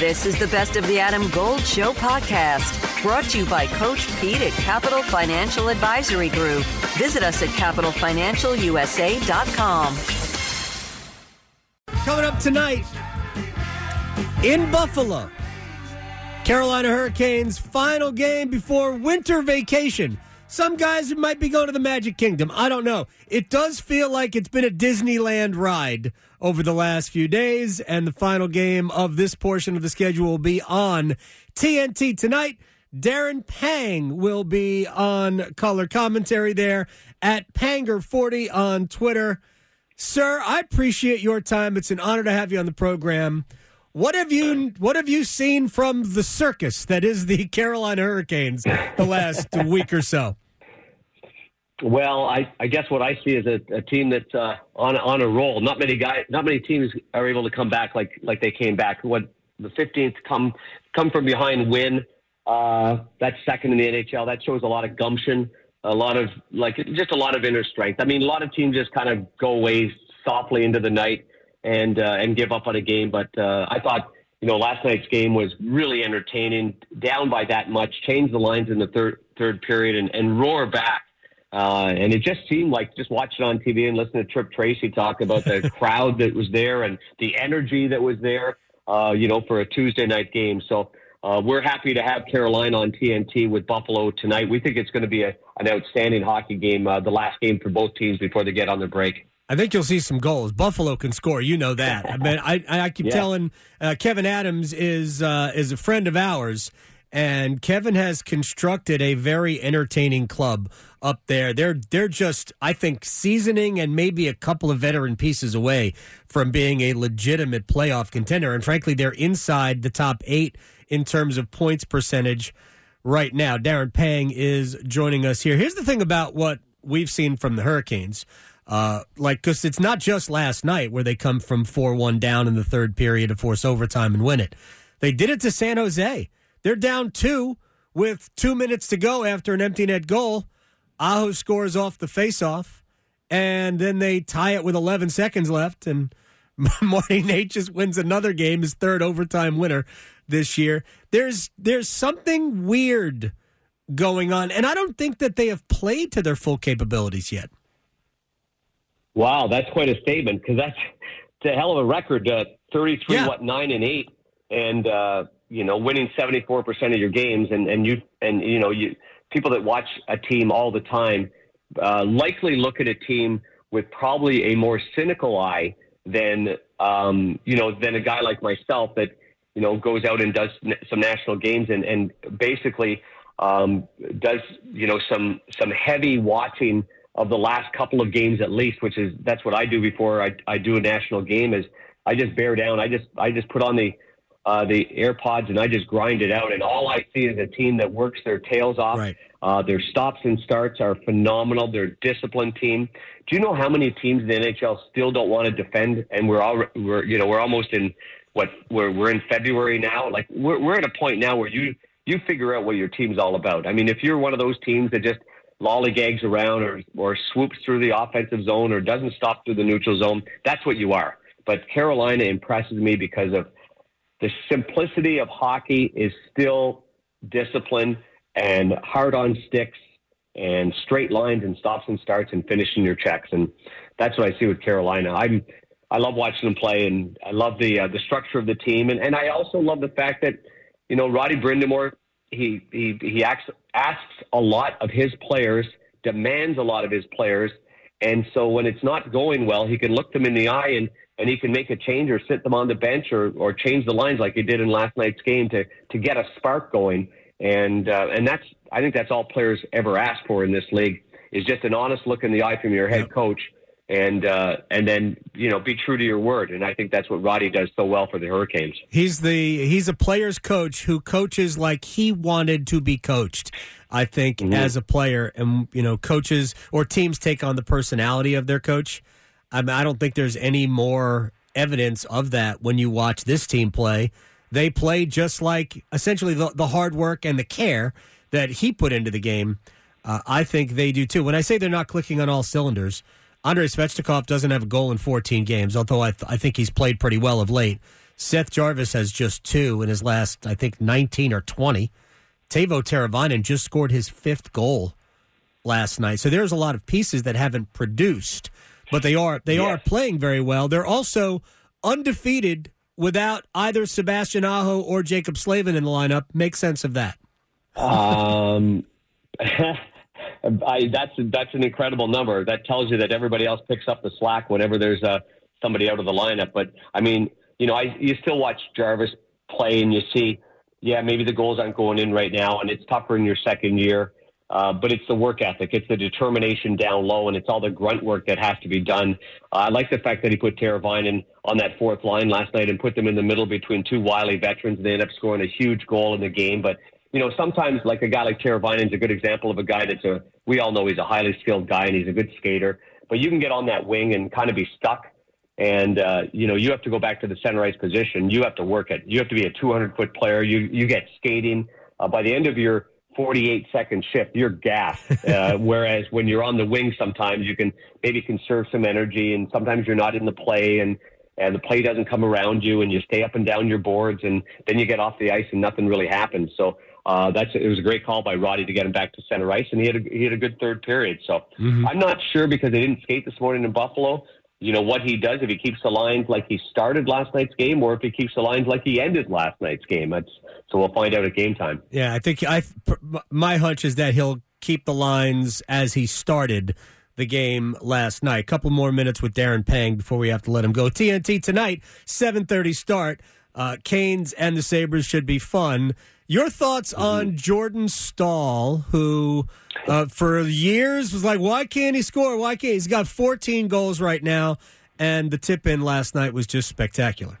This is the Best of the Adam Gold Show podcast, brought to you by Coach Pete at Capital Financial Advisory Group. Visit us at capitalfinancialusa.com. Coming up tonight in Buffalo, Carolina Hurricanes final game before winter vacation. Some guys might be going to the Magic Kingdom. I don't know. It does feel like it's been a Disneyland ride over the last few days, and the final game of this portion of the schedule will be on TNT tonight. Darren Pang will be on color commentary there at Panger40 on Twitter. Sir, I appreciate your time. It's an honor to have you on the program. What have you What have you seen from the circus that is the Carolina Hurricanes the last week or so? Well, I, I guess what I see is a, a team that's uh, on on a roll. Not many guys, not many teams are able to come back like like they came back. What the fifteenth come come from behind win. Uh, that's second in the NHL. That shows a lot of gumption, a lot of like just a lot of inner strength. I mean, a lot of teams just kind of go away softly into the night and uh, and give up on a game. But uh, I thought you know last night's game was really entertaining. Down by that much, change the lines in the third third period and, and roar back. Uh, and it just seemed like just watching on TV and listening to Tripp Tracy talk about the crowd that was there and the energy that was there, uh, you know, for a Tuesday night game. So uh, we're happy to have Carolina on TNT with Buffalo tonight. We think it's going to be a, an outstanding hockey game, uh, the last game for both teams before they get on their break. I think you'll see some goals. Buffalo can score. You know that. I mean, I, I keep yeah. telling uh, Kevyn Adams is uh, is a friend of ours, and Kevyn has constructed a very entertaining club up there. They're they're just I think seasoning and maybe a couple of veteran pieces away from being a legitimate playoff contender. And frankly, they're inside the top eight in terms of points percentage right now. Darren Pang is joining us here. Here's the thing about what we've seen from the Hurricanes. Uh, like, because it's not just last night where they come from 4 1 down in the third period to force overtime and win it. They did it to San Jose. They're down two with two minutes to go after an empty net goal. Aho scores off the faceoff, and then they tie it with 11 seconds left, and Marty Nate just wins another game, his third overtime winner this year. There's there's something weird going on, and I don't think that they have played to their full capabilities yet. Wow, that's quite a statement because that's it's a hell of a record. Uh, Thirty-three, yeah. what nine and eight, and uh, you know, winning 74% of your games and, and you, and, you know, you, people that watch a team all the time, uh, likely look at a team with probably a more cynical eye than, um, you know, than a guy like myself that, you know, goes out and does some national games and, and basically, um, does, you know, some, some heavy watching of the last couple of games at least, which is, that's what I do before I, I do a national game is I just bear down. I just, I just put on the, uh, the AirPods and I just grind it out. And all I see is a team that works their tails off. Right. Uh, their stops and starts are phenomenal. They're a disciplined team. Do you know how many teams in the NHL still don't want to defend? And we're all we're you know we're almost in what we're we're in February now. Like we're we're at a point now where you you figure out what your team's all about. I mean, if you're one of those teams that just lollygags around or or swoops through the offensive zone or doesn't stop through the neutral zone, that's what you are. But Carolina impresses me because of the simplicity of hockey is still discipline and hard on sticks and straight lines and stops and starts and finishing your checks. And that's what I see with Carolina. I'm I love watching them play, and I love the uh, the structure of the team, and, and I also love the fact that you know Roddy Brind'Amour, he he he acts, asks a lot of his players, demands a lot of his players, and so when it's not going well, he can look them in the eye and and he can make a change or sit them on the bench or, or change the lines like he did in last night's game to, to get a spark going. And, uh, and that's, I think that's all players ever ask for in this league is just an honest look in the eye from your head coach and uh, and then you know be true to your word. And I think that's what Roddy does so well for the Hurricanes. He's the he's a player's coach who coaches like he wanted to be coached. I think mm-hmm. as a player, and you know, coaches or teams take on the personality of their coach. I, mean, I don't think there's any more evidence of that when you watch this team play. They play just like essentially the, the hard work and the care that he put into the game. Uh, I think they do too. When I say they're not clicking on all cylinders, Andrei Svechnikov doesn't have a goal in 14 games, although I, th- I think he's played pretty well of late. Seth Jarvis has just two in his last, I think, 19 or 20. Teuvo Teravainen just scored his fifth goal last night. So there's a lot of pieces that haven't produced, but they are they yes. are playing very well. They're also undefeated without either Sebastian Aho or Jaccob Slavin in the lineup. Make sense of that. Um, I, that's that's an incredible number. That tells you that everybody else picks up the slack whenever there's uh, somebody out of the lineup. But I mean, you know, I you still watch Jarvis play and you see, yeah, maybe the goals aren't going in right now, and it's tougher in your second year. Uh, but it's the work ethic, it's the determination down low, and it's all the grunt work that has to be done. Uh, I like the fact that he put Teravainen on that fourth line last night and put them in the middle between two wily veterans. And they end up scoring a huge goal in the game. But you know, sometimes like a guy like Teravainen is a good example of a guy that's a. We all know he's a highly skilled guy and he's a good skater, but you can get on that wing and kind of be stuck. And uh, you know, you have to go back to the center ice position. You have to work it. You have to be a 200 foot player. You you get skating. Uh, by the end of your 48 second shift, you're gassed. Uh, whereas when you're on the wing, sometimes you can maybe conserve some energy, and sometimes you're not in the play, and and the play doesn't come around you, and you stay up and down your boards, and then you get off the ice, and nothing really happens. So uh, that's it was a great call by Roddy to get him back to center ice, and he had a, he had a good third period. So mm-hmm. I'm not sure because they didn't skate this morning in Buffalo you know, what he does if he keeps the lines like he started last night's game or if he keeps the lines like he ended last night's game. That's, so we'll find out at game time. Yeah, I think I my hunch is that he'll keep the lines as he started the game last night. A couple more minutes with Darren Pang before we have to let him go. TNT tonight, 7:30 start. Uh, Canes and the Sabres should be fun. Your thoughts mm-hmm. on Jordan Staal, who uh, for years was like, why can't he score? Why can't he? He's got 14 goals right now, and the tip in last night was just spectacular.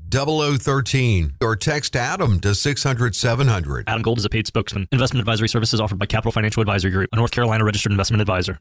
0013 or text Adam to 600 700. Adam Gold is a paid spokesman. Investment advisory services offered by Capital Financial Advisory Group, a North Carolina registered investment advisor.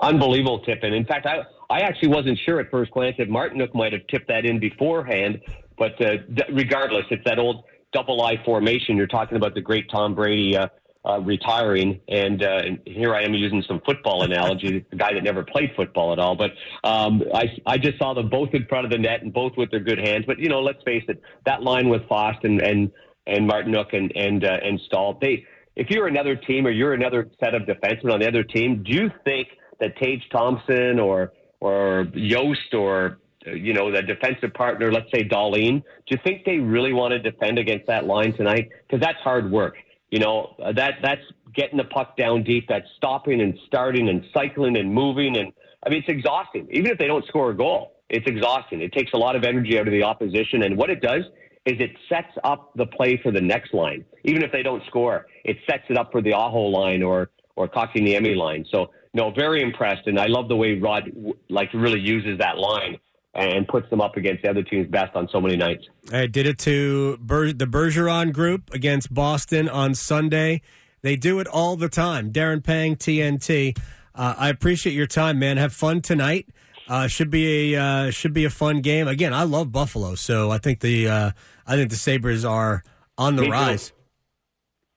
Unbelievable tip. And in fact, I, I actually wasn't sure at first glance if Martinook might have tipped that in beforehand. But uh, regardless, it's that old double I formation. You're talking about the great Tom Brady. Uh, uh, retiring, and, uh, and here I am using some football analogy. a guy that never played football at all, but um, I I just saw them both in front of the net and both with their good hands. But you know, let's face it, that line with Fast and and and Martinook and and uh, and Staal, they if you're another team or you're another set of defensemen on the other team, do you think that Tage Thompson or or Jost or you know the defensive partner, let's say Dahlin, do you think they really want to defend against that line tonight? Because that's hard work. You know, that that's getting the puck down deep, that's stopping and starting and cycling and moving. And I mean, it's exhausting. Even if they don't score a goal, it's exhausting. It takes a lot of energy out of the opposition. And what it does is it sets up the play for the next line. Even if they don't score, it sets it up for the Aho line or, or Kotkaniemi line. So, no, very impressed. And I love the way Rod, like, really uses that line and puts them up against the other team's best on so many nights. I did it to Ber- the Bergeron group against Boston on Sunday. They do it all the time. Darren Pang, TNT. Uh, I appreciate your time, man. Have fun tonight. Uh, should be a uh, should be a fun game. Again, I love Buffalo, so I think the uh, I think the Sabres are on the Me rise. Too.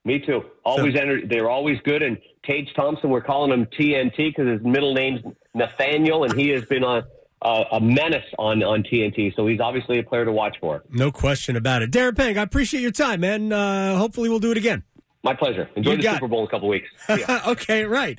Me too. Always so, enter, they're always good. And Tage Thompson, we're calling him TNT because his middle name's Nathaniel, and he has been on uh, a menace on, on TNT. So he's obviously a player to watch for. No question about it. Darren Pang, I appreciate your time, man. Uh, hopefully, we'll do it again. My pleasure. Enjoy you the Super Bowl in a couple weeks. okay, right.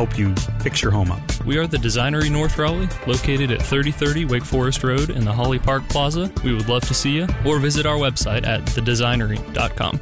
help you fix your home up. We are the Designery North Raleigh, located at 3030 Wake Forest Road in the Holly Park Plaza. We would love to see you or visit our website at thedesignery.com.